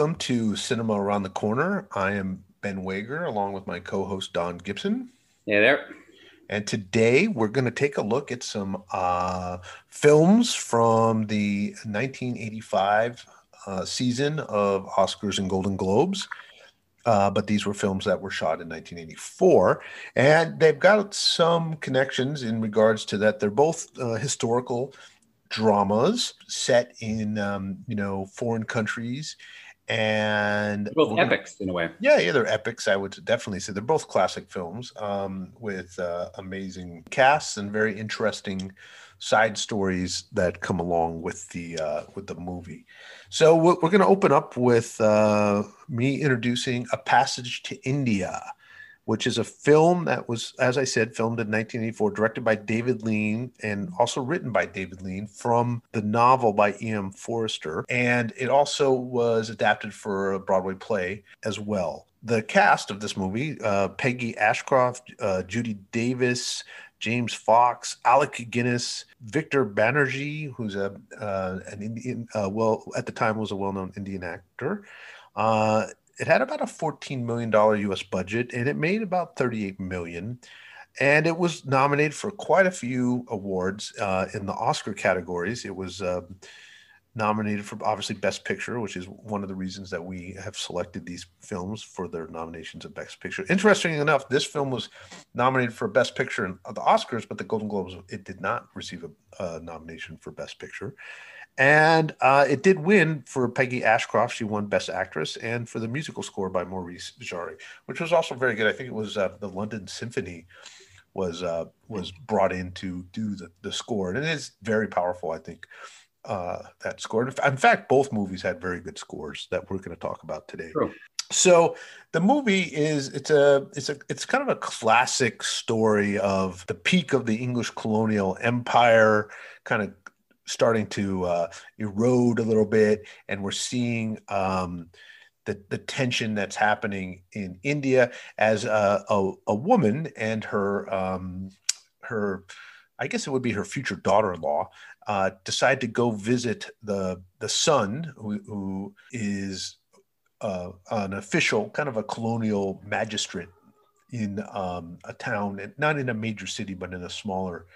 welcome to Cinema Around the Corner. I am Ben Wager along with my co host Don Gibson. Hey there. And today we're going to take a look at some uh, films from the 1985 uh, season of Oscars and Golden Globes. Uh, but these were films that were shot in 1984. And they've got some connections in regards to that. They're both uh, historical dramas set in um, you know foreign countries and they're both epics in a way. Yeah yeah they're epics i would definitely say. They're both classic films um, with uh, amazing casts and very interesting side stories that come along with the uh, with the movie. So we're, we're going to open up with uh, me introducing a passage to india which is a film that was, as I said, filmed in 1984, directed by David Lean and also written by David Lean from the novel by E.M. Forster. And it also was adapted for a Broadway play as well. The cast of this movie uh, Peggy Ashcroft, uh, Judy Davis, James Fox, Alec Guinness, Victor Banerjee, who's a uh, an Indian, uh, well at the time was a well-known Indian actor, uh, it had about a $14 million US budget and it made about 38 million. And it was nominated for quite a few awards uh, in the Oscar categories. It was uh, nominated for obviously Best Picture, which is one of the reasons that we have selected these films for their nominations of Best Picture. Interestingly enough, this film was nominated for Best Picture in the Oscars, but the Golden Globes it did not receive a, a nomination for Best Picture. And uh, it did win for Peggy Ashcroft. She won Best Actress, and for the musical score by Maurice Jarre, which was also very good. I think it was uh, the London Symphony was uh, was brought in to do the, the score, and it is very powerful. I think uh, that score. In fact, both movies had very good scores that we're going to talk about today. True. So the movie is it's a it's a it's kind of a classic story of the peak of the English colonial empire, kind of starting to uh, erode a little bit, and we're seeing um, the the tension that's happening in India as a, a, a woman and her um, her I guess it would be her future daughter-in-law uh, decide to go visit the the son who, who is uh, an official, kind of a colonial magistrate in um, a town, not in a major city, but in a smaller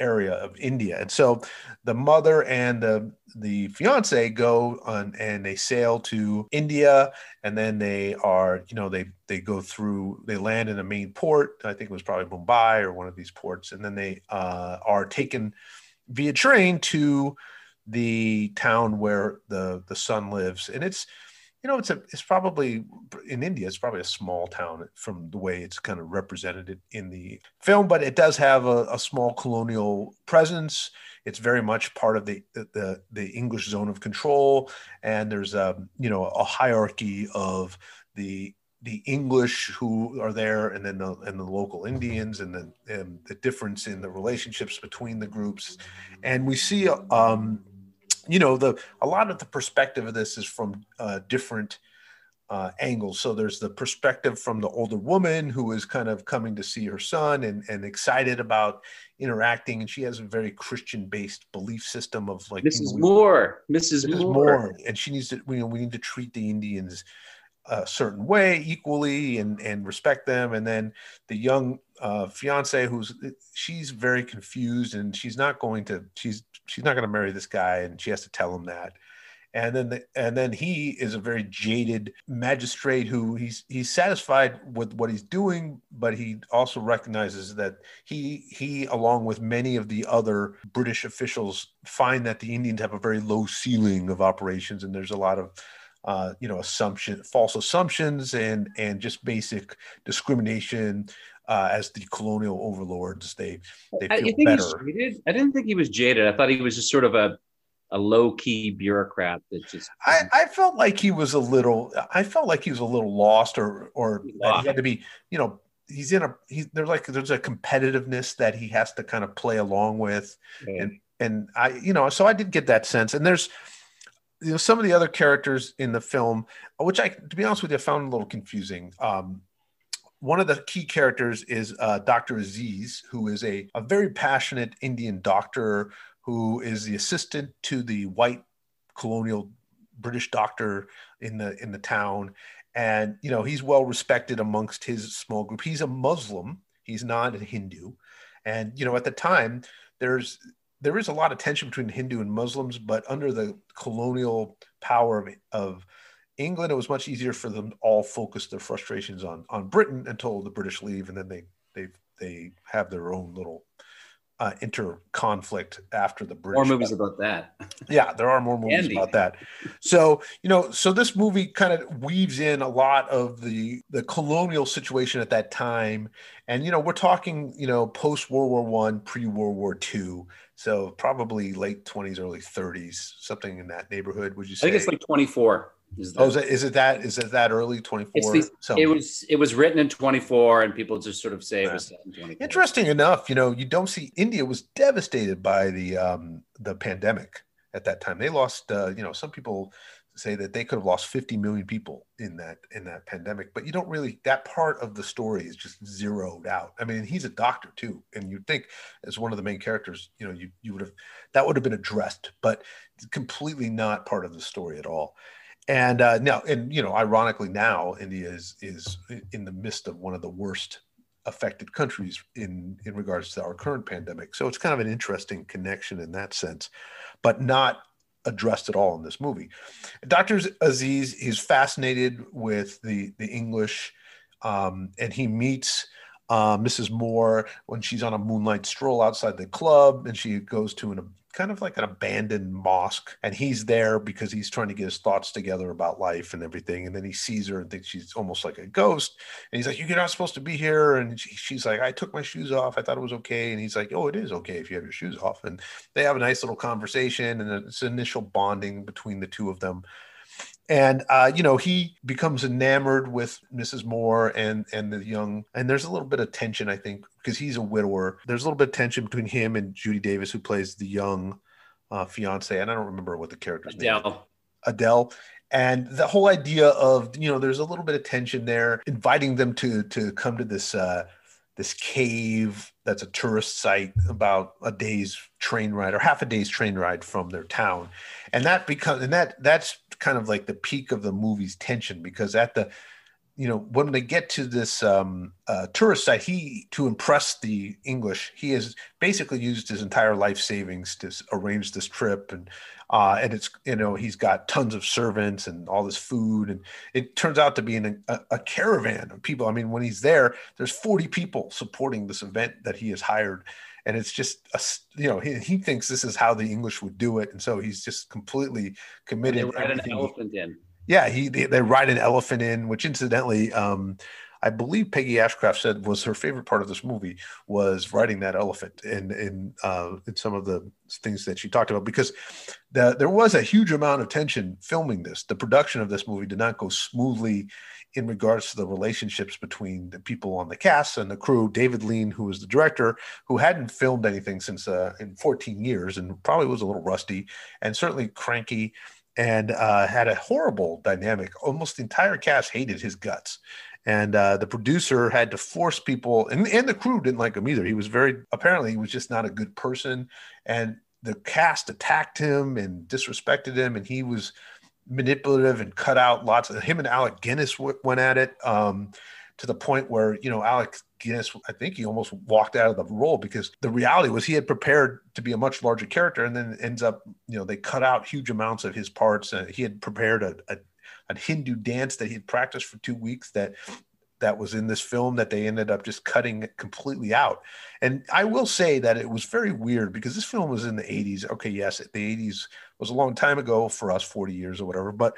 area of India. And so the mother and the the fiance go on and they sail to India and then they are, you know, they they go through they land in a main port. I think it was probably Mumbai or one of these ports and then they uh, are taken via train to the town where the the son lives and it's you know, it's a it's probably in India. It's probably a small town from the way it's kind of represented in the film, but it does have a, a small colonial presence. It's very much part of the, the the English zone of control, and there's a you know a hierarchy of the the English who are there, and then the and the local Indians, and then and the difference in the relationships between the groups, and we see um, you know the a lot of the perspective of this is from uh, different uh, angles. So there's the perspective from the older woman who is kind of coming to see her son and, and excited about interacting, and she has a very Christian-based belief system of like Mrs. You know, Moore, Mrs. Mrs. Moore. Moore, and she needs to you know we need to treat the Indians a certain way equally and and respect them, and then the young uh, fiance who's she's very confused and she's not going to she's she's not going to marry this guy and she has to tell him that. And then the, and then he is a very jaded magistrate who he's he's satisfied with what he's doing but he also recognizes that he he along with many of the other british officials find that the indians have a very low ceiling of operations and there's a lot of uh, you know assumption false assumptions and and just basic discrimination uh, as the colonial overlords. They they feel I, better. I didn't think he was jaded. I thought he was just sort of a a low key bureaucrat that just. I, I felt like he was a little. I felt like he was a little lost, or or he had to be. You know, he's in a. He's there's like there's a competitiveness that he has to kind of play along with, yeah. and and I you know so I did get that sense, and there's you know some of the other characters in the film which i to be honest with you I found a little confusing um one of the key characters is uh, Dr. Aziz, who is a, a very passionate Indian doctor who is the assistant to the white colonial British doctor in the in the town, and you know he's well respected amongst his small group. He's a Muslim. He's not a Hindu, and you know at the time there's there is a lot of tension between Hindu and Muslims, but under the colonial power of, of England, it was much easier for them all focus their frustrations on on Britain until the British leave, and then they they they have their own little uh, inter conflict after the British. More movies about that. yeah, there are more movies Andy. about that. So you know, so this movie kind of weaves in a lot of the the colonial situation at that time, and you know, we're talking you know post World War One, pre World War Two. So probably late twenties, early thirties, something in that neighborhood. Would you say? I think it's like twenty four. Is oh, is it, is it that? Is it that early? Twenty four. So it was. It was written in twenty four, and people just sort of say it was Interesting enough, you know, you don't see India was devastated by the um, the pandemic at that time. They lost. Uh, you know, some people say that they could have lost 50 million people in that in that pandemic but you don't really that part of the story is just zeroed out i mean he's a doctor too and you'd think as one of the main characters you know you, you would have that would have been addressed but completely not part of the story at all and uh, now, and you know, ironically, now India is is in the midst of one of the worst affected countries in in regards to our current pandemic. So it's kind of an interesting connection in that sense, but not addressed at all in this movie. Dr. Aziz is fascinated with the the English, um, and he meets uh, Mrs. Moore when she's on a moonlight stroll outside the club, and she goes to an kind of like an abandoned mosque and he's there because he's trying to get his thoughts together about life and everything and then he sees her and thinks she's almost like a ghost and he's like you're not supposed to be here and she's like i took my shoes off. I thought it was okay and he's like oh it is okay if you have your shoes off and they have a nice little conversation and it's initial bonding between the two of them and uh, you know he becomes enamored with Mrs. Moore and and the young and there's a little bit of tension I think because he's a widower. There's a little bit of tension between him and Judy Davis who plays the young uh, fiance and I don't remember what the character's Adele. name. Is. Adele. And the whole idea of you know there's a little bit of tension there, inviting them to to come to this uh, this cave that's a tourist site about a day's train ride or half a day's train ride from their town. And that becomes and that that's kind of like the peak of the movie's tension because at the you know when they get to this um, uh, tourist site he to impress the english he has basically used his entire life savings to arrange this trip. And uh, and it's you know he's got tons of servants and all this food. And it turns out to be an, a, a, caravan of people. I mean when he's there there's 40 people supporting this event that he has hired. And it's just a, you know he, he thinks this is how the english would do it. And so he's just completely committed they ride an elephant in yeah he they, they, ride an elephant in which incidentally um, I believe Peggy Ashcroft said was her favorite part of this movie was riding that elephant in in uh, in some of the things that she talked about because the, there was a huge amount of tension filming this. The production of this movie did not go smoothly in regards to the relationships between the people on the cast and the crew. David Lean, who was the director, who hadn't filmed anything since uh, in 14 years and probably was a little rusty and certainly cranky and uh, had a horrible dynamic. Almost the entire cast hated his guts. And uh, the producer had to force people and, and the crew didn't like him either. He was very apparently he was just not a good person. And the cast attacked him and disrespected him and he was manipulative and cut out lots of him and alec guinness w- went at it. Um, to the point where you know alec guinness i think he almost walked out of the role because the reality was he had prepared to be a much larger character and then ends up you know they cut out huge amounts of his parts and he had prepared a, a a Hindu dance that he'd practiced for two weeks that that was in this film that they ended up just cutting completely out. And I will say that it was very weird because this film was in the 80s. Okay, yes, the 80s was a long time ago for us, 40 years or whatever, but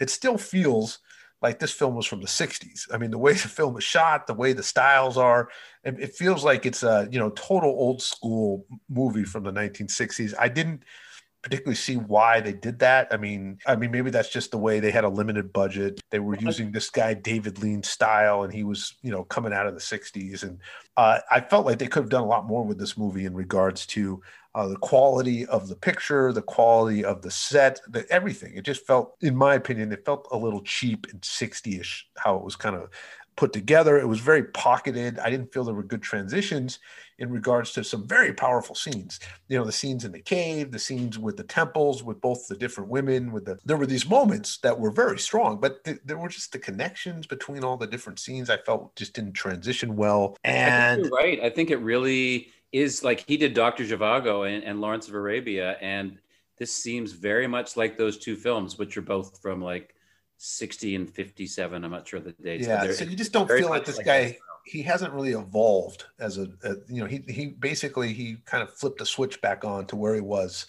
it still feels like this film was from the 60s. I mean, the way the film is shot, the way the styles are, it, it feels like it's a, you know, total old school movie from the 1960s. I didn't particularly see why they did that. I mean, I mean, maybe that's just the way they had a limited budget. They were using this guy David Lean style, and he was, you know, coming out of the '60s. And uh, I felt like they could have done a lot more with this movie in regards to uh, the quality of the picture, the quality of the set, the, everything. It just felt, in my opinion, it felt a little cheap and 60ish how it was kind of put together. It was very pocketed. I didn't feel there were good transitions in regards to some very powerful scenes. You know, the scenes in the cave, the scenes with the temples, with both the different women. With the there were these moments that were very strong, but th- there were just the connections between all the different scenes. I felt just didn't transition well. And I right, I think it really is like he did Doctor Zhivago and, and Lawrence of Arabia, and this seems very much like those two films, which are both from like 60 and 57. I'm not sure the dates. Yeah, so you just don't feel like this like guy. He hasn't really evolved as a, a, you know, he he basically he kind of flipped a switch back on to where he was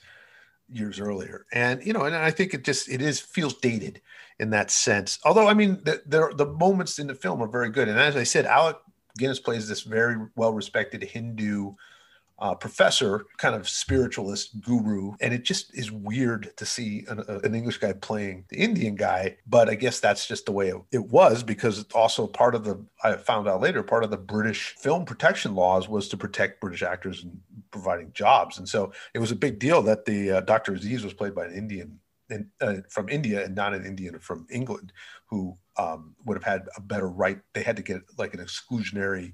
years earlier, and you know, and I think it just it is feels dated in that sense. Although I mean, the the, the moments in the film are very good, and as I said, Alec Guinness plays this very well respected Hindu uh, professor, kind of spiritualist guru. And it just is weird to see an, an, English guy playing the Indian guy. But I guess that's just the way it, it, was because it's also part of the, I found out later, part of the British film protection laws was to protect British actors and providing jobs. And so it was a big deal that the uh, Dr. Aziz was played by an Indian in, uh, from India and not an Indian from England who um, would have had a better right. They had to get like an exclusionary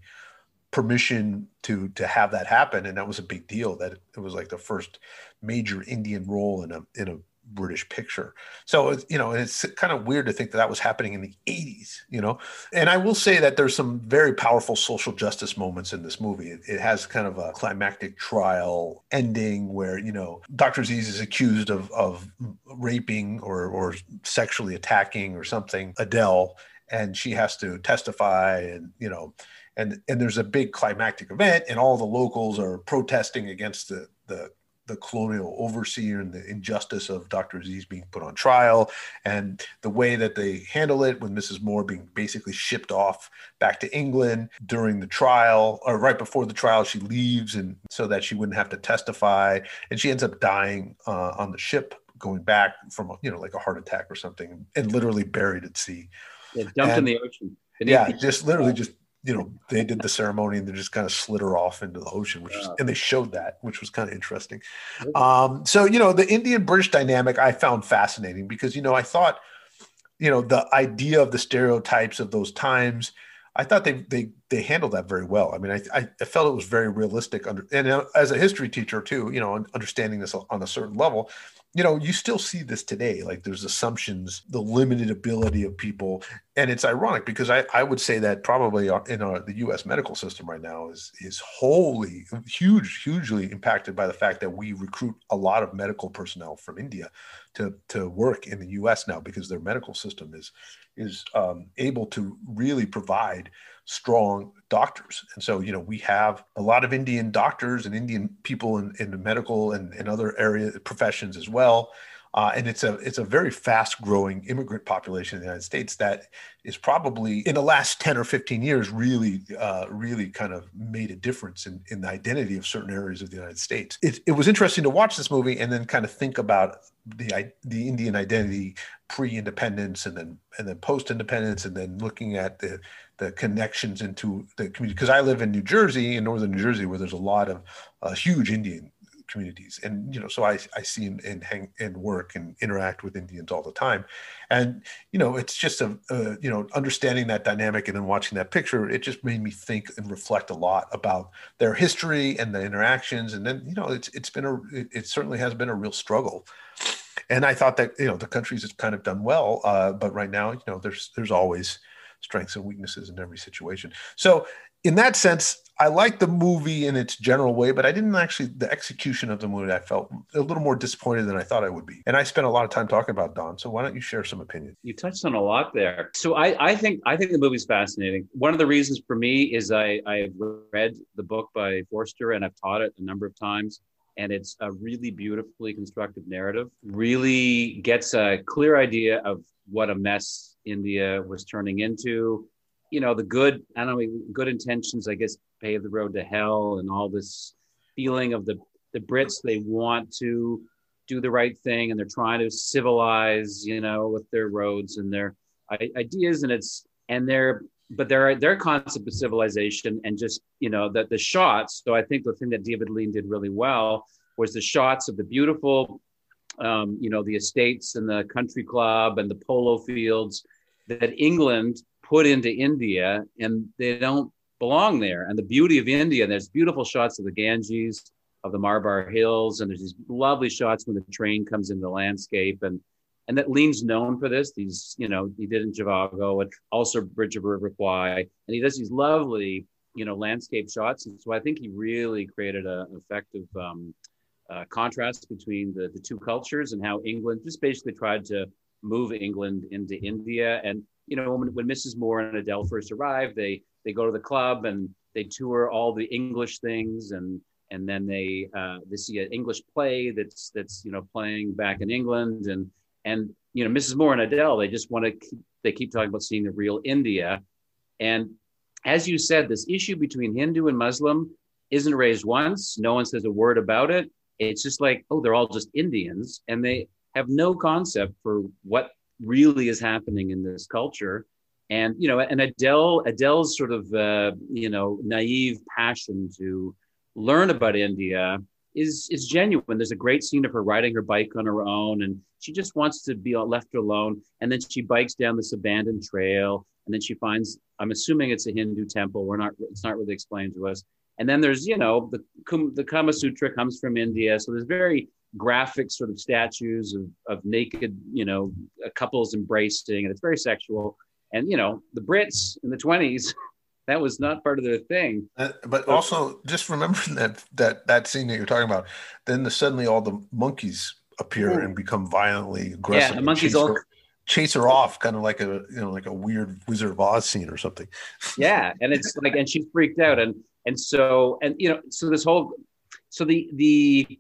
permission to to have that happen. And that was a big deal that it was like the first major indian role in a in a british picture. So you know it's kind of weird to think that that was happening in the 80s you know? And i will say that there's some very powerful social justice moments in this movie. It, it has kind of a climactic trial ending where you know dr aziz is accused of of raping or or sexually attacking or something adele and she has to testify and you know and and there's a big climactic event and all the locals are protesting against the the the colonial overseer and the injustice of Dr. Aziz being put on trial and the way that they handle it when Mrs. Moore being basically shipped off back to England during the trial or right before the trial she leaves and so that she wouldn't have to testify and she ends up dying uh, on the ship going back from you know like a heart attack or something and literally buried at sea. Yeah, dumped and, in the ocean. Yeah, just literally just you know, they did the ceremony and they just kind of slid her off into the ocean, which was, and they showed that, which was kind of interesting. Um, so, you know, the Indian British dynamic I found fascinating because, you know, I thought, you know, the idea of the stereotypes of those times, I thought they they they handled that very well. I mean, I I felt it was very realistic. Under and uh, as a history teacher too, you know, understanding this on a certain level, you know, you still see this today. Like there's assumptions, the limited ability of people, and it's ironic because I, I would say that probably in our, the U.S. medical system right now is is wholly huge, hugely impacted by the fact that we recruit a lot of medical personnel from India to to work in the U.S. now because their medical system is is um, able to really provide strong doctors. And so, you know, we have a lot of Indian doctors and Indian people in, in the medical and, and other area professions as well. Uh, and it's a it's a very fast growing immigrant population in the United States that is probably in the last 10 or 15 years really uh, really kind of made a difference in, in the identity of certain areas of the United States. It, it was interesting to watch this movie and then kind of think about the the Indian identity pre-independence and then and then post-independence and then looking at the the connections into the community because I live in New Jersey in northern New Jersey where there's a lot of uh, huge Indian communities. And you know so i i see and, and hang and work and interact with indians all the time. And you know it's just a, a, you know understanding that dynamic and then watching that picture it just made me think and reflect a lot about their history and the interactions. And then you know it's it's been a it, certainly has been a real struggle. And i thought that you know the countries have kind of done well uh, but right now you know there's there's always strengths and weaknesses in every situation. So in that sense, I like the movie in its general way, but I didn't actually the execution of the movie. I felt a little more disappointed than I thought I would be, and I spent a lot of time talking about Don. So why don't you share some opinions? You touched on a lot there. So I, I think I think the movie's fascinating. One of the reasons for me is I I've read the book by Forster and I've taught it a number of times, and it's a really beautifully constructed narrative. Really gets a clear idea of what a mess India was turning into you know the good i don't know good intentions i guess pave the road to hell and all this feeling of the the brits they want to do the right thing and they're trying to civilize you know with their roads and their ideas and it's and their but their their concept of civilization and just you know that the shots so i think the thing that david lean did really well was the shots of the beautiful um, you know the estates and the country club and the polo fields that england put into India and they don't belong there. And the beauty of India, there's beautiful shots of the Ganges, of the Malabar Hills, and there's these lovely shots when the train comes into the landscape. And and that Lean's known for this. These, you know, he did in Zhivago and also Bridge of River Kwai, and he does these lovely, you know, landscape shots. And so I think he really created an effective um, uh, contrast between the, the two cultures and how England just basically tried to move England into India. And you know, when, when Mrs. Moore and Adele first arrived, they they go to the club and they tour all the English things and and then they uh, they see an English play that's that's you know playing back in England and and you know Mrs. Moore and Adele they just want to keep, they keep talking about seeing the real India and as you said this issue between Hindu and Muslim isn't raised once no one says a word about it it's just like oh they're all just Indians and they have no concept for what really is happening in this culture and you know and Adele Adele's sort of uh, you know naive passion to learn about India is is genuine. There's a great scene of her riding her bike on her own, and she just wants to be left alone. And then she bikes down this abandoned trail, and then she finds. I'm assuming it's a Hindu temple. We're not. It's not really explained to us. And then there's, you know, the the Kama Sutra comes from India, so there's very graphic sort of statues of of naked, you know, couples embracing, and it's very sexual. And you know, the Brits in the 20s that was not part of their thing. Uh, but also, just remember that that that scene that you're talking about. Then the, suddenly all the monkeys appear Ooh. and become violently aggressive. Yeah, the monkeys all chase her off, kind of like a you know like a weird Wizard of Oz scene or something. Yeah, and it's like, and she's freaked out, and and so and you know, so this whole, so the the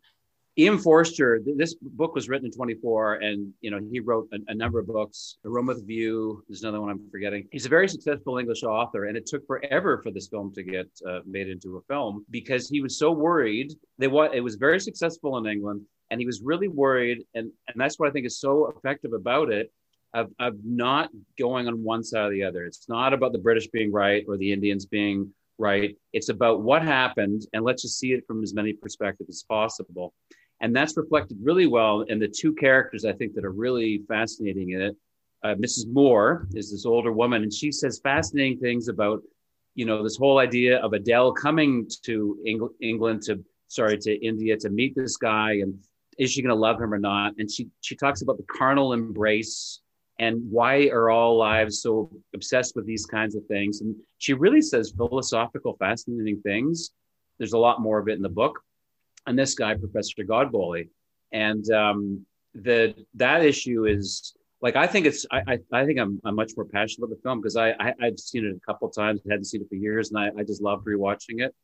E.M. Forster, this book was written in 24, and you know he wrote a, a, number of books. A Room with View. There's another one I'm forgetting. He's a very successful English author, and it took forever for this film to get uh, made into a film because he was so worried. They what it was very successful in England, and he was really worried, and and that's what I think is so effective about it. Of, of not going on one side or the other. It's not about the British being right or the Indians being right. It's about what happened, and let's just see it from as many perspectives as possible. And that's reflected really well in the two characters I think that are really fascinating in it. Uh, Mrs. Moore is this older woman, and she says fascinating things about, you know, this whole idea of Adele coming to Eng- England to, sorry, to India to meet this guy, and is she going to love him or not? And she she talks about the carnal embrace and why are all lives so obsessed with these kinds of things? And she really says philosophical, fascinating things. There's a lot more of it in the book, and this guy, Professor Godbole. And um, the that issue is like I think it's I I, I think I'm, I'm much more passionate about the film because I, I have seen it a couple times, hadn't seen it for years, and I, I just loved rewatching it.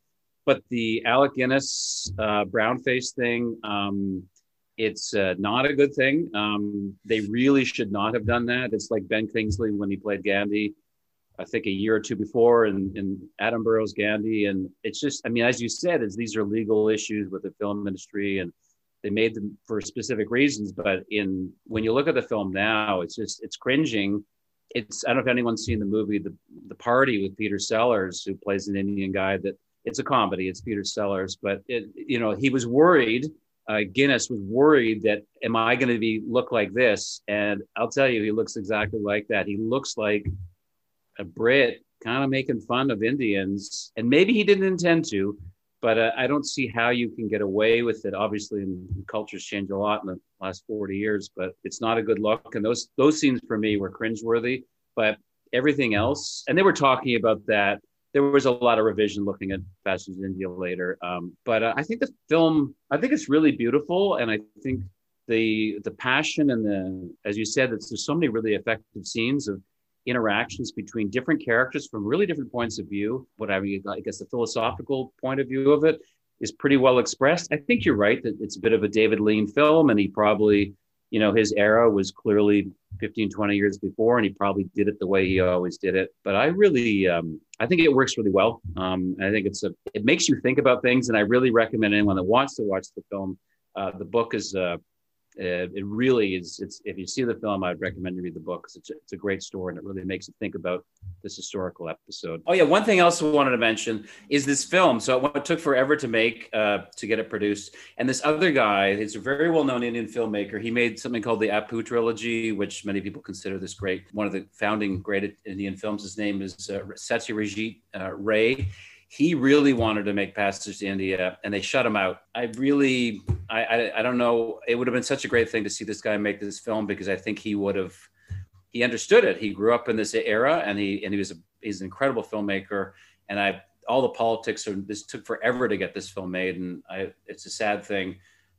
But the Alec Guinness uh, brown face thing, um, it's uh, not a good thing. Um, they really should not have done that. It's like Ben Kingsley when he played Gandhi. I think a year or two before in, in Attenborough's Gandhi. And it's just, I mean, as you said, is these are legal issues with the film industry and they made them for specific reasons. But in when you look at the film now, it's just it's cringing. It's I don't know if anyone's seen the movie The The Party with Peter Sellers, who plays an Indian guy. That it's a comedy. It's Peter Sellers, but it, you know he was worried. Uh, Guinness was worried that am I going to be look like this? And I'll tell you, he looks exactly like that. He looks like a Brit kind of making fun of Indians, and maybe he didn't intend to, but uh, I don't see how you can get away with it. Obviously, cultures change a lot in the last forty years, but it's not a good look. And those those scenes for me were cringeworthy. But everything else, and they were talking about that. There was a lot of revision looking at in India later, um, but uh, I think the film, I think it's really beautiful, and I think the the passion and the, as you said, there's so many really effective scenes of interactions between different characters from really different points of view. Whatever you, I guess, the philosophical point of view of it is pretty well expressed. I think you're right that it's a bit of a David Lean film, and he probably, you know, his era was clearly 15, 20 years before, and he probably did it the way he always did it. But I really, um, I think it works really well. Um, I think it's a, it makes you think about things, and I really recommend anyone that wants to watch the film. Uh, the book is uh, uh, it really is. It's if you see the film, I'd recommend you read the book because it's, it's a great story and it really makes you think about this historical episode. Oh yeah, one thing else I wanted to mention is this film. So it took forever to make uh, to get it produced, and this other guy, he's a very well-known Indian filmmaker. He made something called the Apu trilogy, which many people consider this great, one of the founding great Indian films. His name is uh, Satyajit uh, Ray he really wanted to make Passage to India, and they shut him out. I really, I, I, I, don't know. It would have been such a great thing to see this guy make this film because I think he would have, he understood it. He grew up in this era, and he and he was a he's an incredible filmmaker. And I, all the politics are. This took forever to get this film made, and I, it's a sad thing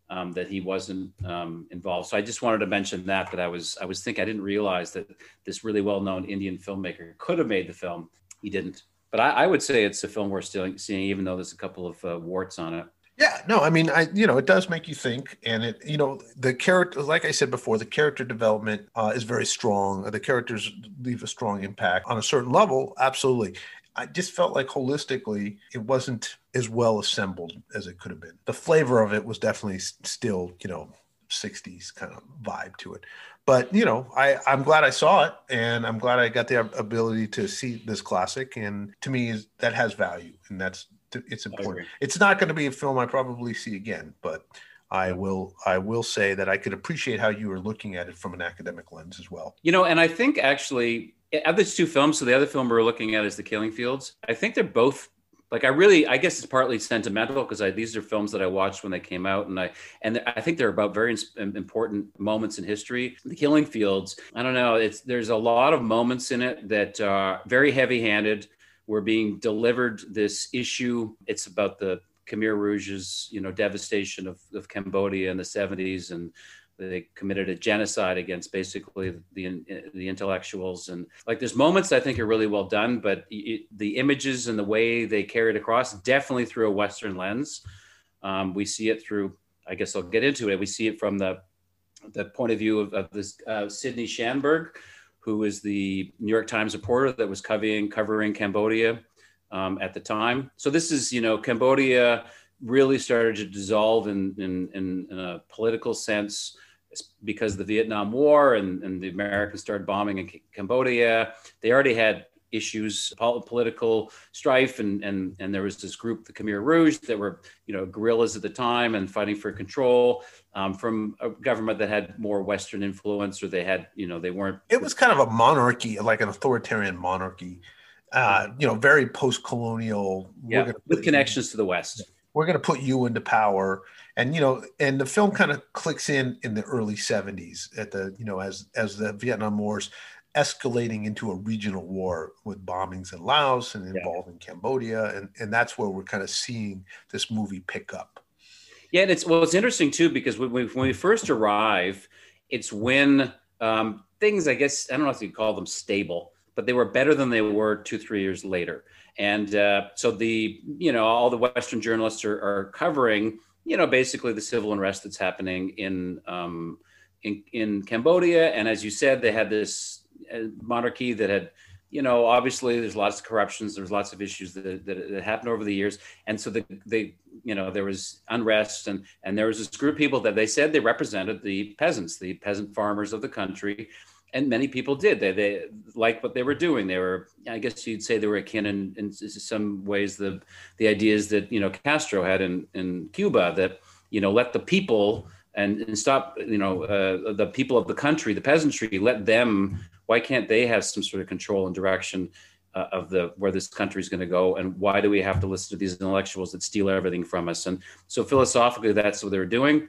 um, that he wasn't um, involved. So I just wanted to mention that that I was I was thinking I didn't realize that this really well known Indian filmmaker could have made the film. He didn't but I, I, would say it's a film worth still seeing, even though there's a couple of uh, warts on it. Yeah, no, I mean, I you know, it does make you think, and it you know, the character, like I said before, the character development uh, is very strong. The characters leave a strong impact on a certain level. Absolutely, I just felt like holistically, it wasn't as well assembled as it could have been. The flavor of it was definitely still, you know, 60s kind of vibe to it. But you know i i'm glad i saw it and i'm glad i got the ability to see this classic and to me that has value and that's it's important. It's not going to be a film i probably see again but i will i will say that i could appreciate how you were looking at it from an academic lens as well. You know and i think actually eh, of these two films so the other film we're looking at is the killing fields. I think they're both like I really, I guess it's partly sentimental because these are films that I watched when they came out, and I and I think they're about very important moments in history. The Killing Fields, I don't know, it's there's a lot of moments in it that are very heavy-handed. We're being delivered this issue. It's about the Khmer Rouge's, you know, devastation of, of Cambodia in the 70s and they committed a genocide against basically the the intellectuals and like there's moments I think are really well done, but it, the images and the way they carry it across definitely through a Western lens. Um, we see it through. I guess I'll get into it. We see it from the the point of view of, of this uh, Sydney Schanberg, who is the New York Times reporter that was covering covering Cambodia um, at the time. So this is you know Cambodia really started to dissolve in, in, in a political sense because of the Vietnam War and, and the Americans started bombing in Cambodia. They already had issues, political strife, and and and there was this group, the Khmer Rouge, that were you know guerrillas at the time and fighting for control um, from a government that had more Western influence, or they had you know they weren't. It was kind of a monarchy, like an authoritarian monarchy. Uh, you know, very post-colonial. Yeah, with connections to the West we're going to put you into power and you know and the film kind of clicks in in the early 70s at the you know as as the vietnam wars escalating into a regional war with bombings in laos and involving yeah. cambodia and and that's where we're kind of seeing this movie pick up yeah and it's well it's interesting too because when we, when we first arrive it's when um, things i guess i don't know if you'd call them stable but they were better than they were two three years later and uh, so the, you know, all the Western journalists are, are, covering, you know, basically the civil unrest that's happening in, um, in, in Cambodia. And as you said, they had this uh, monarchy that had, you know, obviously there's lots of corruptions, there's lots of issues that, that, that happened over the years. And so the, they, you know, there was unrest and, and there was this group of people that they said they represented the peasants, the peasant farmers of the country and many people did. They they liked what they were doing. They were, I guess you'd say, they were akin in, in some ways the the ideas that you know Castro had in in Cuba that you know let the people and, and stop you know uh, the people of the country, the peasantry, let them. Why can't they have some sort of control and direction? Uh, of the where this country is going to go and why do we have to listen to these intellectuals that steal everything from us and so philosophically that's what they were doing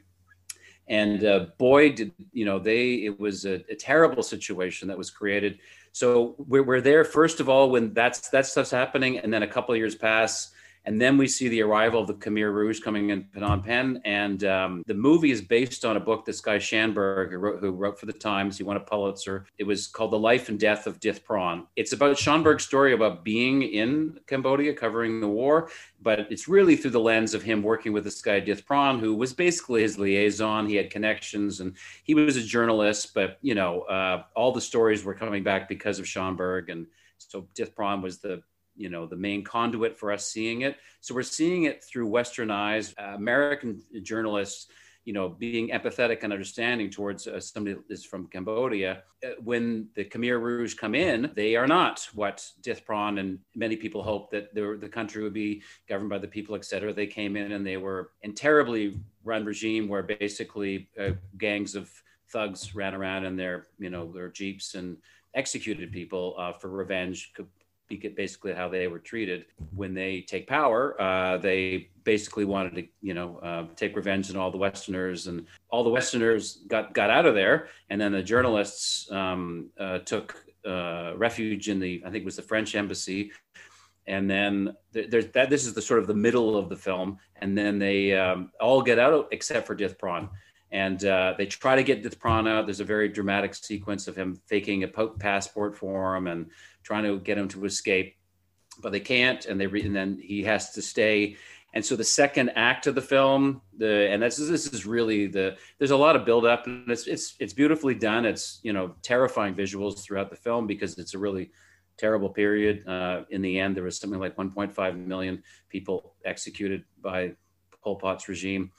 and uh, boy did you know they it was a, a terrible situation that was created. So we're, we're, there first of all when that's that stuff's happening and then a couple of years pass and then we see the arrival of the Khmer Rouge coming in Phnom Penh. And um, the movie is based on a book this guy Schanberg, who wrote, who wrote, for the Times, he won a Pulitzer. It was called The Life and Death of Dith Pran. It's about Schanberg's story about being in Cambodia, covering the war, but it's really through the lens of him working with this guy Dith Pran, who was basically his liaison. He had connections and he was a journalist, but you know, uh, all the stories were coming back because of Schanberg. And so Dith Pran was the you know the main conduit for us seeing it so we're seeing it through western eyes uh, american journalists you know, being empathetic and understanding towards uh, somebody that is from Cambodia. Uh, when the Khmer Rouge come in, they are not what Dith Pran and many people hoped that the, the country would be governed by the people, et cetera. They came in and they were in terribly run regime where basically uh, gangs of thugs ran around in their, you know, their jeeps and executed people uh, for revenge basically how they were treated when they take power. Uh, they basically wanted to, you know, uh, take revenge on all the Westerners, and all the Westerners got got out of there. And then the journalists um, uh, took uh, refuge in the, I think it was the French embassy. And then there's that. This is the sort of the middle of the film, and then they um, all get out except for Dith Pran and uh, they try to get Dith Pran out. There's a very dramatic sequence of him faking a passport for him and trying to get him to escape, but they can't, and they re- and then he has to stay. And so the second act of the film, the and this is this is really the there's a lot of build up, and it's it's it's beautifully done. It's you know terrifying visuals throughout the film because it's a really terrible period. Uh, in the end, there was something like 1.5 million people executed by Pol Pot's regime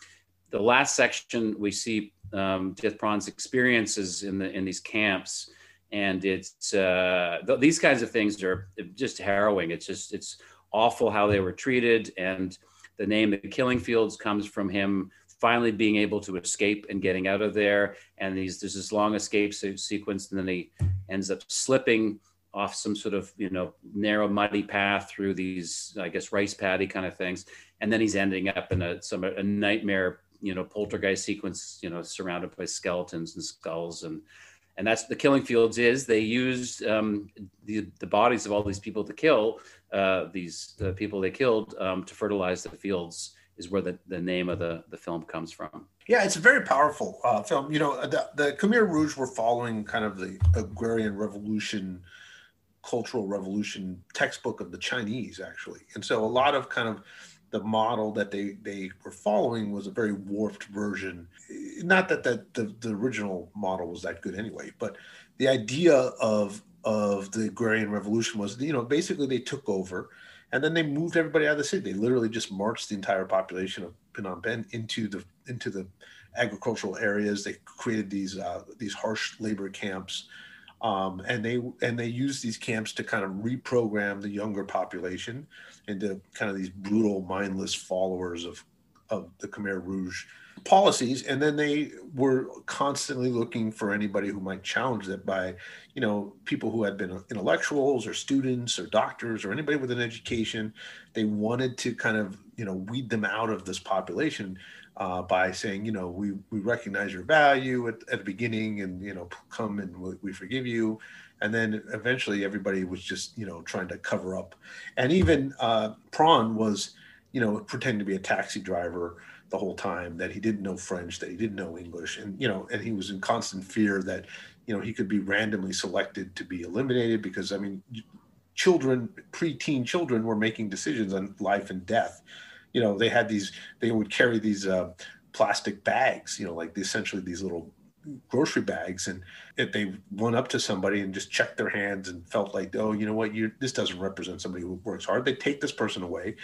the last section we see um, Pran's experiences in the in these camps, and it's uh, th- these kinds of things are just harrowing. It's just it's awful how they were treated, and the name the Killing Fields comes from him finally being able to escape and getting out of there. And these there's this long escape sequence, and then he ends up slipping off some sort of you know narrow muddy path through these I guess rice paddy kind of things, and then he's ending up in a some a nightmare you know poltergeist sequence you know surrounded by skeletons and skulls and and that's the killing fields is they used um, the, the bodies of all these people to kill uh, these uh, people they killed um, to fertilize the fields is where the, the name of the, the film comes from. Yeah it's a very powerful uh, film. You know the, the khmer rouge were following kind of the agrarian revolution cultural revolution textbook of the chinese actually. And so a lot of kind of the model that they they were following was a very warped version. Not that that the, the original model was that good anyway, but the idea of of the agrarian revolution was you know basically they took over and then they moved everybody out of the city. They literally just marched the entire population of Phnom Penh into the into the agricultural areas. They created these uh, these harsh labor camps um, and they and they use these camps to kind of reprogram the younger population into kind of these brutal, mindless followers of of the Khmer Rouge policies, and then they were constantly looking for anybody who might challenge that by, you know, people who had been intellectuals or students or doctors or anybody with an education. They wanted to kind of, you know, weed them out of this population uh, by saying, you know, we, we recognize your value at, at the beginning and, you know, come and we, we forgive you. And then eventually everybody was just, you know, trying to cover up. And even uh, Pran was, you know, pretending to be a taxi driver the whole time that he didn't know French, that he didn't know English. And, you know, and he was in constant fear that, you know, he could be randomly selected to be eliminated because, I mean, children, preteen children were making decisions on life and death you know they had these they would carry these uh, plastic bags you know like essentially these little grocery bags and if they went up to somebody and just checked their hands and felt like oh you know what? You this doesn't represent somebody who works hard. They take this person away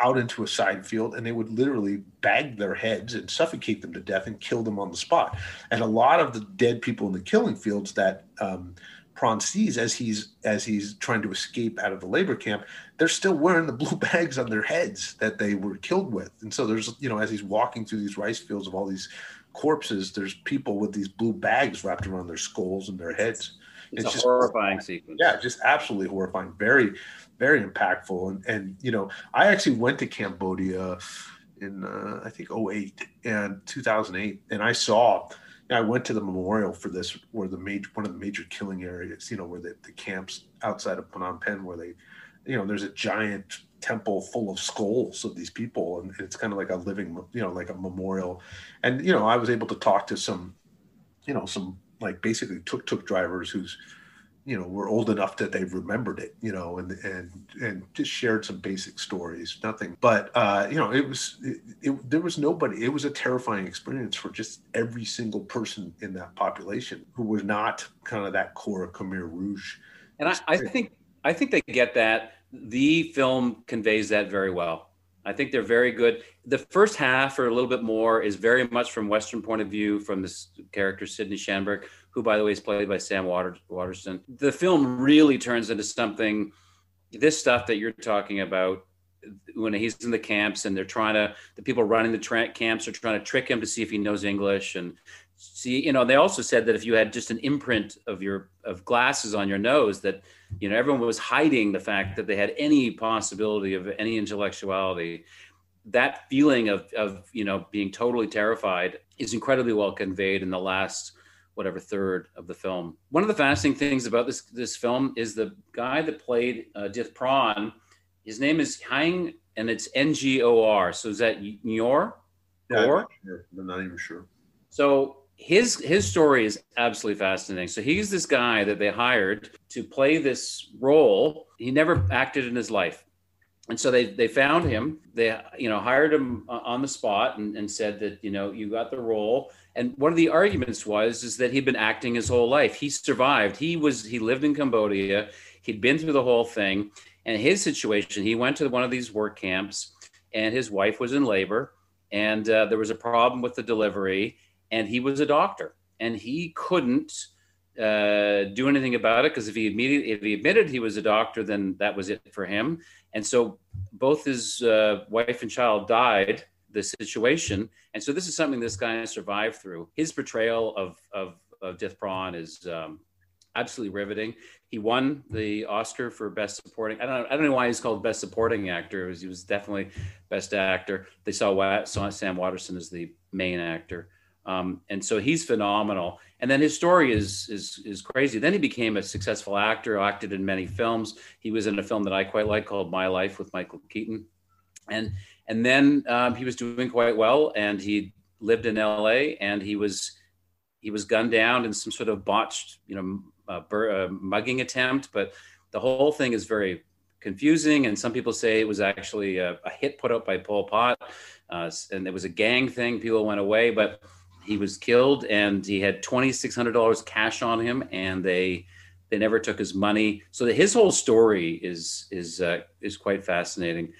out into a side field and they would literally bag their heads and suffocate them to death and kill them on the spot. And a lot of the dead people in the killing fields that um, Pran sees as he's as he's trying to escape out of the labor camp, they're still wearing the blue bags on their heads that they were killed with. And so there's you know as he's walking through these rice fields of all these corpses, there's people with these blue bags wrapped around their skulls and their heads. It's, it's a just, horrifying sequence. Yeah, just absolutely horrifying. Very, very impactful. And and you know, I actually went to Cambodia in uh, I think 08 and 2008, and I saw I went to the memorial for this, where the major one of the major killing areas, you know, where the, the camps outside of Phnom Penh, where they, you know, there's a giant temple full of skulls of these people, and it's kind of like a living, you know, like a memorial. And you know, I was able to talk to some, you know, some like basically tuk tuk drivers who's you know were old enough that they remembered it you know and and and just shared some basic stories nothing. But uh you know it was it, it, there was nobody it was a terrifying experience for just every single person in that population who was not kind of that core khmer rouge and I, I think i think they get that. The film conveys that very well. I think they're very good. The first half, or a little bit more, is very much from Western point of view from this character Sydney Schanberg, who, by the way, is played by Sam Water- Waterston. The film really turns into something. This stuff that you're talking about, when he's in the camps and they're trying to, the people running the tra- camps are trying to trick him to see if he knows English and see you know they also said that if you had just an imprint of your of glasses on your nose that you know everyone was hiding the fact that they had any possibility of any intellectuality that feeling of of you know being totally terrified is incredibly well conveyed in the last whatever third of the film one of the fascinating things about this this film is the guy that played uh, Dith Pran his name is Haing and it's N-G-O-R so is that Yor yeah, I'm, not sure. I'm not even sure so his his story is absolutely fascinating. So he's this guy that they hired to play this role. He never acted in his life. And so they, they found him, they, you know, hired him on the spot and, and said that, you know, you got the role. And one of the arguments was, is that he'd been acting his whole life. He survived. He was, he lived in Cambodia. He'd been through the whole thing. And his situation, he went to one of these work camps and his wife was in labor and uh, there was a problem with the delivery and he was a doctor, and he couldn't uh, do anything about it because if he immediately if he admitted he was a doctor, then that was it for him. And so both his uh, wife and child died the situation, and so this is something this guy survived through. His portrayal of of, of Dith Pran is um, absolutely riveting. He won the Oscar for Best Supporting. I don't know, I don't know why he's called Best Supporting Actor. Was, he was definitely Best Actor. They saw, saw Sam Waterston as the main actor. Um, and so he's phenomenal. And then his story is is is crazy. Then he became a successful actor, acted in many films. He was in a film that I quite like called My Life with Michael Keaton, and and then um, he was doing quite well. And he lived in L.A. and he was he was gunned down in some sort of botched, you know, uh, bur- uh, mugging attempt. But the whole thing is very confusing. And some people say it was actually a, a hit put up by Pol Pot, uh, and it was a gang thing. People went away, but he was killed and he had $2600 cash on him and they they never took his money so his whole story is is uh, is quite fascinating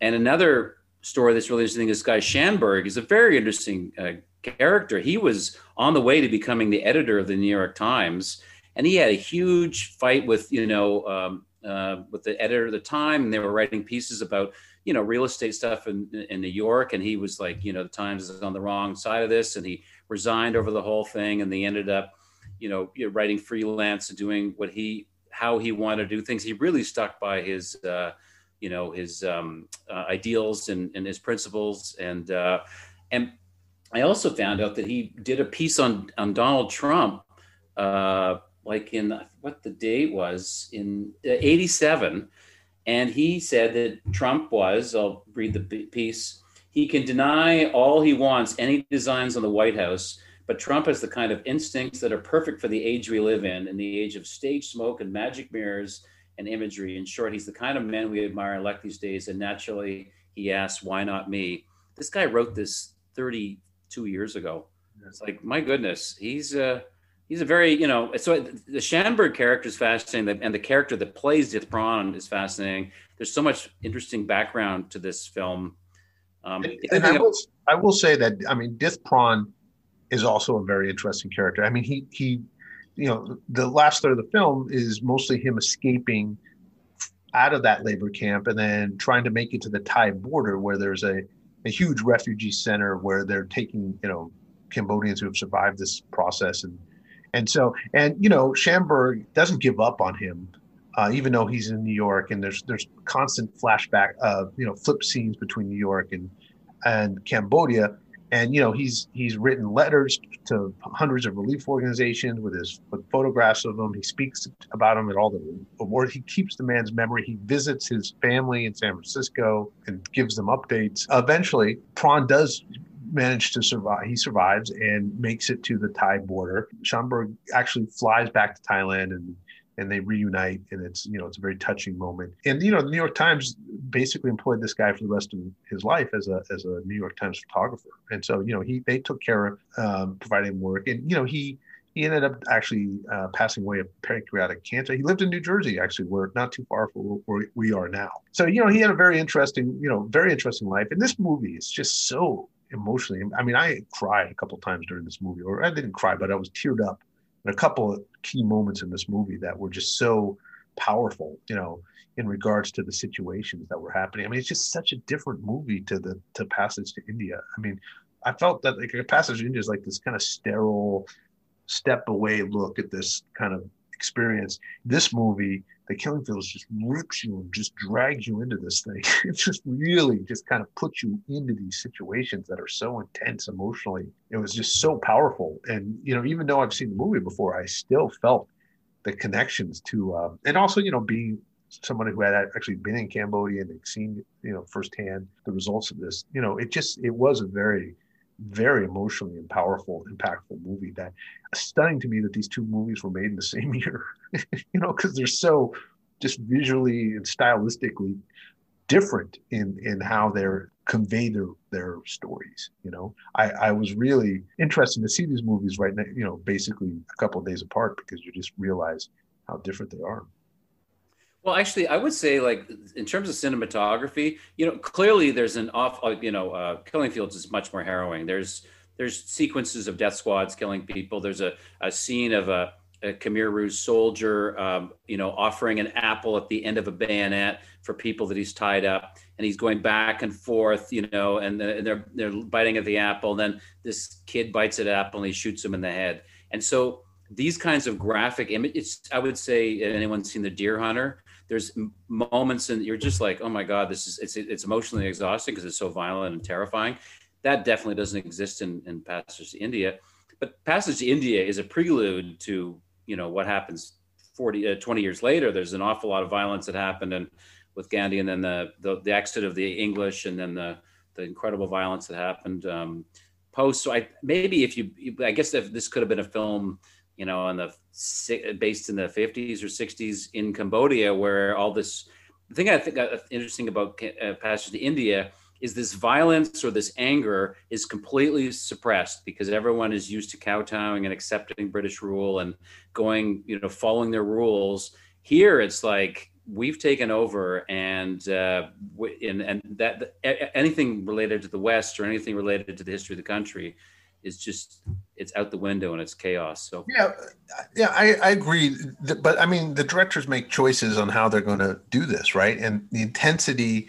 and another story that's really interesting this guy Schanberg is a very interesting uh, character he was on the way to becoming the editor of the new york times and he had a huge fight with you know um, uh, with the editor of the time and they were writing pieces about you know real estate stuff in in New York, and he was like, you know, the Times is on the wrong side of this, and he resigned over the whole thing, and they ended up, you know, writing freelance and doing what he how he wanted to do things. He really stuck by his. Uh, you know his um, uh, ideals and, and his principles. And uh, and I also found out that he did a piece on on Donald Trump uh, like in what the date was in '87 and he said that Trump was, I'll read the piece, he can deny all he wants, any designs on the White House, but Trump has the kind of instincts that are perfect for the age we live in, in the age of stage smoke and magic mirrors and imagery. In short, he's the kind of man we admire and like these days. And naturally, he asks, why not me? This guy wrote this 32 years ago. It's like, my goodness, he's, a, he's a very you know so the Schanberg character is fascinating and the character that plays Dith Pran is fascinating. There's so much interesting background to this film. Um, and, and I, will, I will say that I mean Dith Pran is also a very interesting character. I mean he he you know the last third of the film is mostly him escaping out of that labor camp and then trying to make it to the Thai border where there's a, a huge refugee center where they're taking you know Cambodians who have survived this process. And and so, and you know, Schanberg doesn't give up on him, uh, even though he's in New York, and there's there's constant flashback of you know flip scenes between New York and and Cambodia, and you know he's he's written letters to hundreds of relief organizations with his with photographs of them. He speaks about them at all the awards. He keeps the man's memory. He visits his family in San Francisco and gives them updates. Eventually, Pran does managed to survive. He survives and makes it to the Thai border. Schanberg actually flies back to Thailand and and they reunite and it's you know it's a very touching moment and you know the new york times basically employed this guy for the rest of his life as a as a new york times photographer and so you know he they took care of um, providing work and you know he he ended up actually uh, passing away of pancreatic cancer. He lived in New Jersey, actually, where not too far from where we are now. So you know, he had a very interesting, you know, very interesting life. And this movie is just so emotionally. I mean, I cried a couple times during this movie, or I didn't cry, but I was teared up in a couple of key moments in this movie that were just so powerful. You know, in regards to the situations that were happening. I mean, it's just such a different movie to the to Passage to India. I mean, I felt that like Passage to India is like this kind of sterile, step away look at this kind of experience. This movie, The Killing Fields, just rips you and just drags you into this thing. it just really just kind of puts you into these situations that are so intense emotionally. It was just so powerful. And you know, even though I've seen the movie before, I still felt the connections to, uh, and also you know being someone who had actually been in Cambodia and seen, you know, firsthand the results of this, you know, it just, it was a very, very emotionally and powerful, impactful movie that stunning to me that these two movies were made in the same year, you know, because they're so just visually and stylistically different in, in how they're convey their, their stories. You know, I, I was really interested to see these movies right now, you know, basically a couple days apart because you just realize how different they are. Well, actually, I would say, like in terms of cinematography, you know, clearly there's an off. Uh, you know, uh, Killing Fields is much more harrowing. There's there's sequences of death squads killing people. There's a, a scene of a, a Khmer Rouge soldier, um, you know, offering an apple at the end of a bayonet for people that he's tied up, and he's going back and forth, you know, and, they're they're biting at the apple. Then this kid bites at the apple and he shoots him in the head. And so these kinds of graphic images, I would say, anyone seen the Deer Hunter? There's moments and you're just like, oh my God, this is it's it's emotionally exhausting because it's so violent and terrifying. That definitely doesn't exist in, in Passage to India. But Passage to India is a prelude to you know what happens 40 uh, 20 years later. There's an awful lot of violence that happened and with Gandhi and then the, the, the exit of the English and then the the incredible violence that happened um, post. So I maybe if you I guess if this could have been a film you know, in the based in the 50s or 60s in Cambodia, where all this. The thing I think uh, interesting about uh, Passage to India is this violence or this anger is completely suppressed because everyone is used to kowtowing and accepting British rule and going, you know, following their rules. Here, it's like we've taken over, and uh, and, and that anything related to the West or anything related to the history of the country is just it's out the window and it's chaos. So yeah, yeah, I, I agree. But I mean, the directors make choices on how they're going to do this, right? And the intensity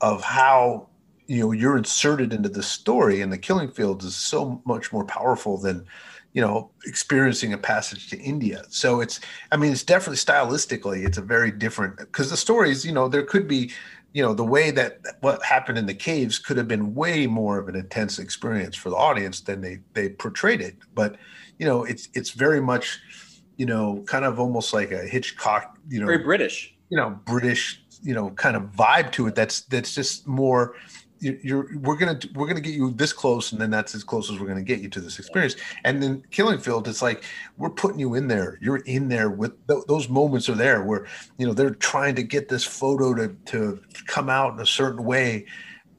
of how you know you're inserted into the story and the killing fields is so much more powerful than you know experiencing a passage to india so it's i mean it's definitely stylistically it's a very different because the stories you know there could be you know the way that what happened in the caves could have been way more of an intense experience for the audience than they they portrayed it. But you know it's it's very much you know kind of almost like a hitchcock you know very british. you know british you know kind of vibe to it that's that's just more you're we're gonna we're gonna get you this close and then that's as close as we're gonna get you to this experience. And then killing field it's like we're putting you in there. You're in there with th- those moments are there where you know they're trying to get this photo to to come out in a certain way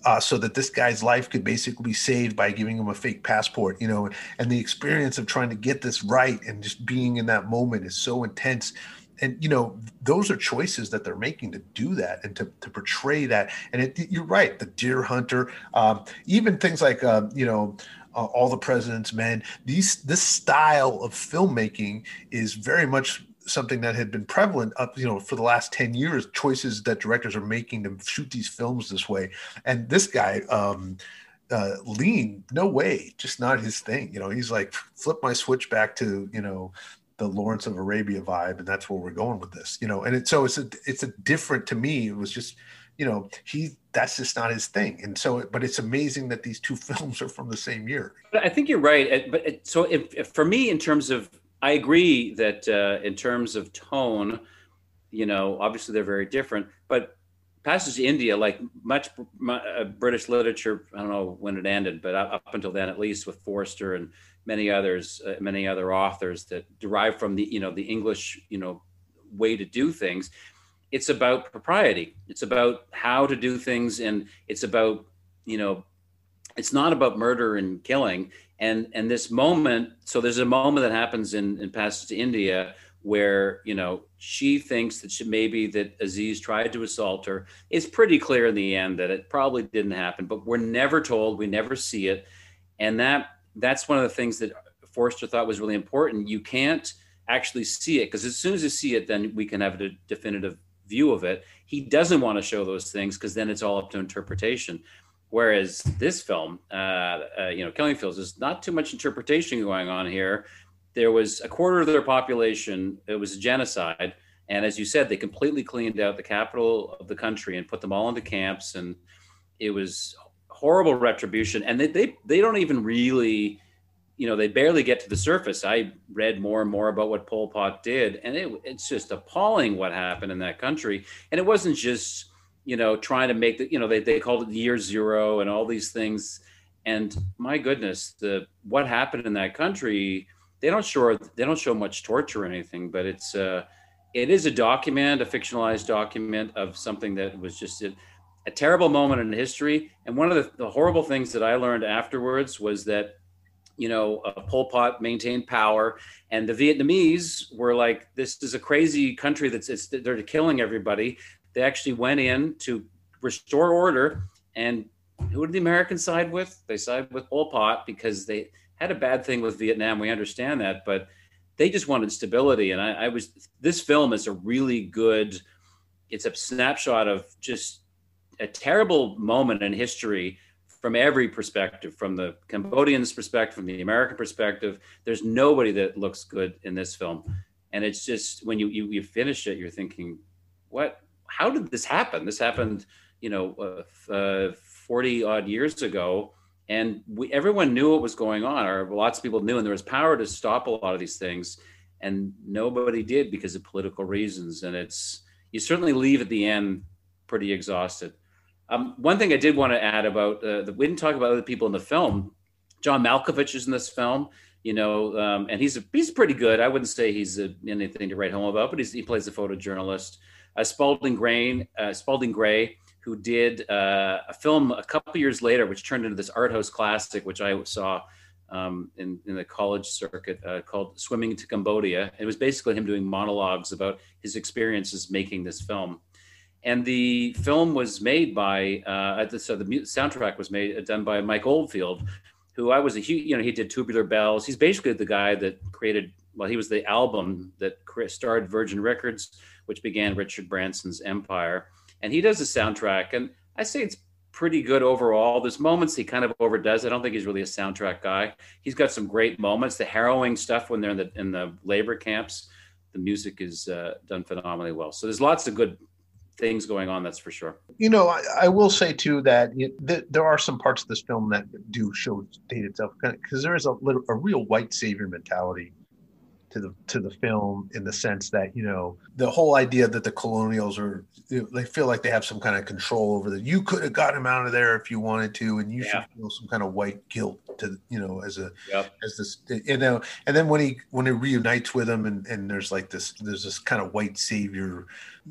uh, so that this guy's life could basically be saved by giving him a fake passport, you know, and the experience of trying to get this right and just being in that moment is so intense and you know those are choices that they're making to do that and to, to portray that. And it, you're right the deer hunter um, even things like uh, you know uh, all the president's men these this style of filmmaking is very much something that had been prevalent up you know for the last 10 years choices that directors are making to shoot these films this way. And this guy um, uh, lean no way just not his thing. You know he's like flip my switch back to you know the Lawrence of Arabia vibe, and that's where we're going with this, you know. And it, so it's a it's a different to me. It was just, you know, he that's just not his thing. And so, but it's amazing that these two films are from the same year. But I think you're right. But so if, if for me, in terms of, I agree that uh, in terms of tone, you know, obviously they're very different. But Passage to India, like much uh, British literature, I don't know when it ended, but up until then, at least with Forster and many others, uh, many other authors that derive from the you know the English you know way to do things. It's about propriety. It's about how to do things, and it's about you know it's not about murder and killing. And and this moment, so there's a moment that happens in in Passage to India where you know she thinks that she, maybe that Aziz tried to assault her. It's pretty clear in the end that it probably didn't happen, but we're never told. We never see it, and that that's one of the things that Forster thought was really important. You can't actually see it because as soon as you see it, then we can have a definitive view of it. He doesn't want to show those things because then it's all up to interpretation. Whereas this film, uh, uh, you know, Killing Fields, there's not too much interpretation going on here. There was a quarter of their population. It was a genocide, and as you said, they completely cleaned out the capital of the country and put them all into camps, and it was horrible retribution. And they they, they don't even really you know, they barely get to the surface. I read more and more about what Pol Pot did, and it, it's just appalling what happened in that country. And it wasn't just, you know, trying to make the, you know, they, they called it the year zero and all these things. And my goodness, the what happened in that country, they don't show they don't show much torture or anything, but it's uh, it is a document, a fictionalized document of something that was just a, a terrible moment in history. And one of the, the horrible things that I learned afterwards was that you know, uh, Pol Pot maintained power, and the Vietnamese were like, "This is a crazy country that's it's, they're killing everybody." They actually went in to restore order, and who did the Americans side with? They sided with Pol Pot because they had a bad thing with Vietnam. We understand that, but they just wanted stability. And I, I was this film is a really good. It's a snapshot of just a terrible moment in history from every perspective, from the Cambodian's perspective, from the American perspective. There's nobody that looks good in this film, and it's just when you you, you finish it, you're thinking, what? How did this happen? This happened, you know, uh, uh, 40 odd years ago, and we, everyone knew what was going on, or lots of people knew, and there was power to stop a lot of these things, and nobody did because of political reasons. And it's you certainly leave at the end pretty exhausted. Um, one thing I did want to add about uh, the, we didn't talk about other people in the film. John Malkovich is in this film, you know, um, and he's a, he's pretty good. I wouldn't say he's a, anything to write home about, but he plays a photojournalist. Uh, Spalding Gray, uh, Spalding Gray, who did uh, a film a couple years later, which turned into this art house classic, which I saw um, in, in the college circuit uh, called Swimming to Cambodia. It was basically him doing monologues about his experiences making this film and the film was made by uh, so the soundtrack was made uh, done by Mike Oldfield, who I was a huge you know he did Tubular Bells. He's basically the guy that created well he was the album that starred Virgin Records, which began Richard Branson's empire, and he does the soundtrack. And I say it's pretty good overall. There's moments he kind of overdoes. I don't think he's really a soundtrack guy. He's got some great moments. The harrowing stuff when they're in the in the labor camps, the music is uh, done phenomenally well. So there's lots of good things going on. That's for sure. You know, I, I will say too that it, th- there are some parts of this film that do show date itself because there is a a real white savior mentality to the to the film in the sense that you know the whole idea that the colonials are they feel like they have some kind of control over that you could have got him out of there if you wanted to and you yeah. should feel some kind of white guilt to you know as a yep. as this you know and then when he when he reunites with him and and there's like this there's this kind of white savior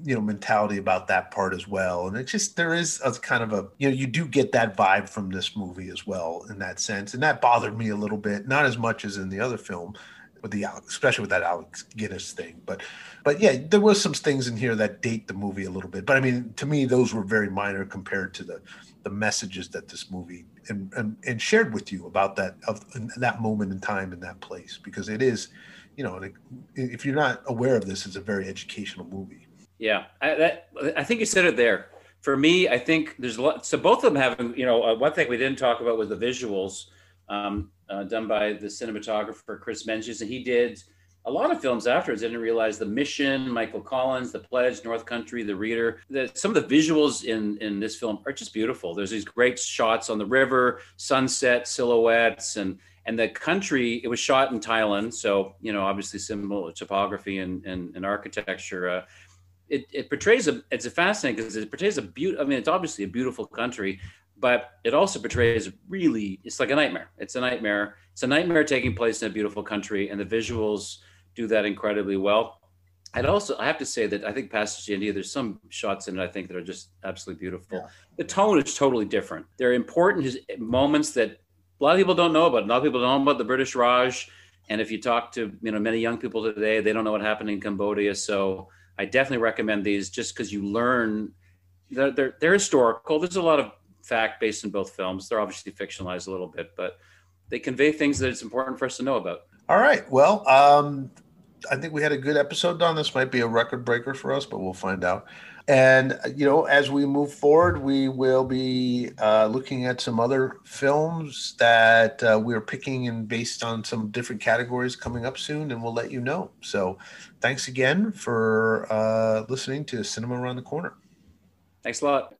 you know mentality about that part as well and it just there is a kind of a you know you do get that vibe from this movie as well in that sense and that bothered me a little bit not as much as in the other film with the especially with that Alex Guinness thing. But but yeah, there was some things in here that date the movie a little bit. But I mean, to me, those were very minor compared to the the messages that this movie and and, and shared with you about that of that moment in time in that place because it is, you know, if you're not aware of this, it's a very educational movie. Yeah, I, that, I think you said it there. For me, I think there's a lot. So both of them have, you know, uh, one thing we didn't talk about was the visuals. Um, uh, done by the cinematographer Chris Menges, and he did a lot of films afterwards. I didn't realize The Mission, Michael Collins, The Pledge, North Country, The Reader. The, some of the visuals in in this film are just beautiful. There's these great shots on the river, sunset, silhouettes, and and the country. It was shot in Thailand, so you know obviously similar topography and and, and architecture. Uh, it, it portrays a it's a fascinating because it portrays a beautiful. I mean, it's obviously a beautiful country, but it also portrays really it's like a nightmare it's a nightmare it's a nightmare taking place in a beautiful country and the visuals do that incredibly well I'd also I have to say that I think Passage to India. There's some shots in it I think that are just absolutely beautiful. Yeah. The tone is totally different. They're important moments that a lot of people don't know about. A lot of people don't know about the British Raj. And if you talk to you know many young people today, they don't know what happened in Cambodia. So I definitely recommend these just because you learn. They're, they're, they're historical. There's a lot of fact based in both films. They're obviously fictionalized a little bit, but they convey things that it's important for us to know about. All right. Well, um, I think we had a good episode, Don. This might be a record breaker for us, but we'll find out. And, you know, as we move forward, we will be uh, looking at some other films that uh, we're picking and based on some different categories coming up soon, and we'll let you know. So thanks again for uh, listening to Cinema Around the Corner. Thanks a lot.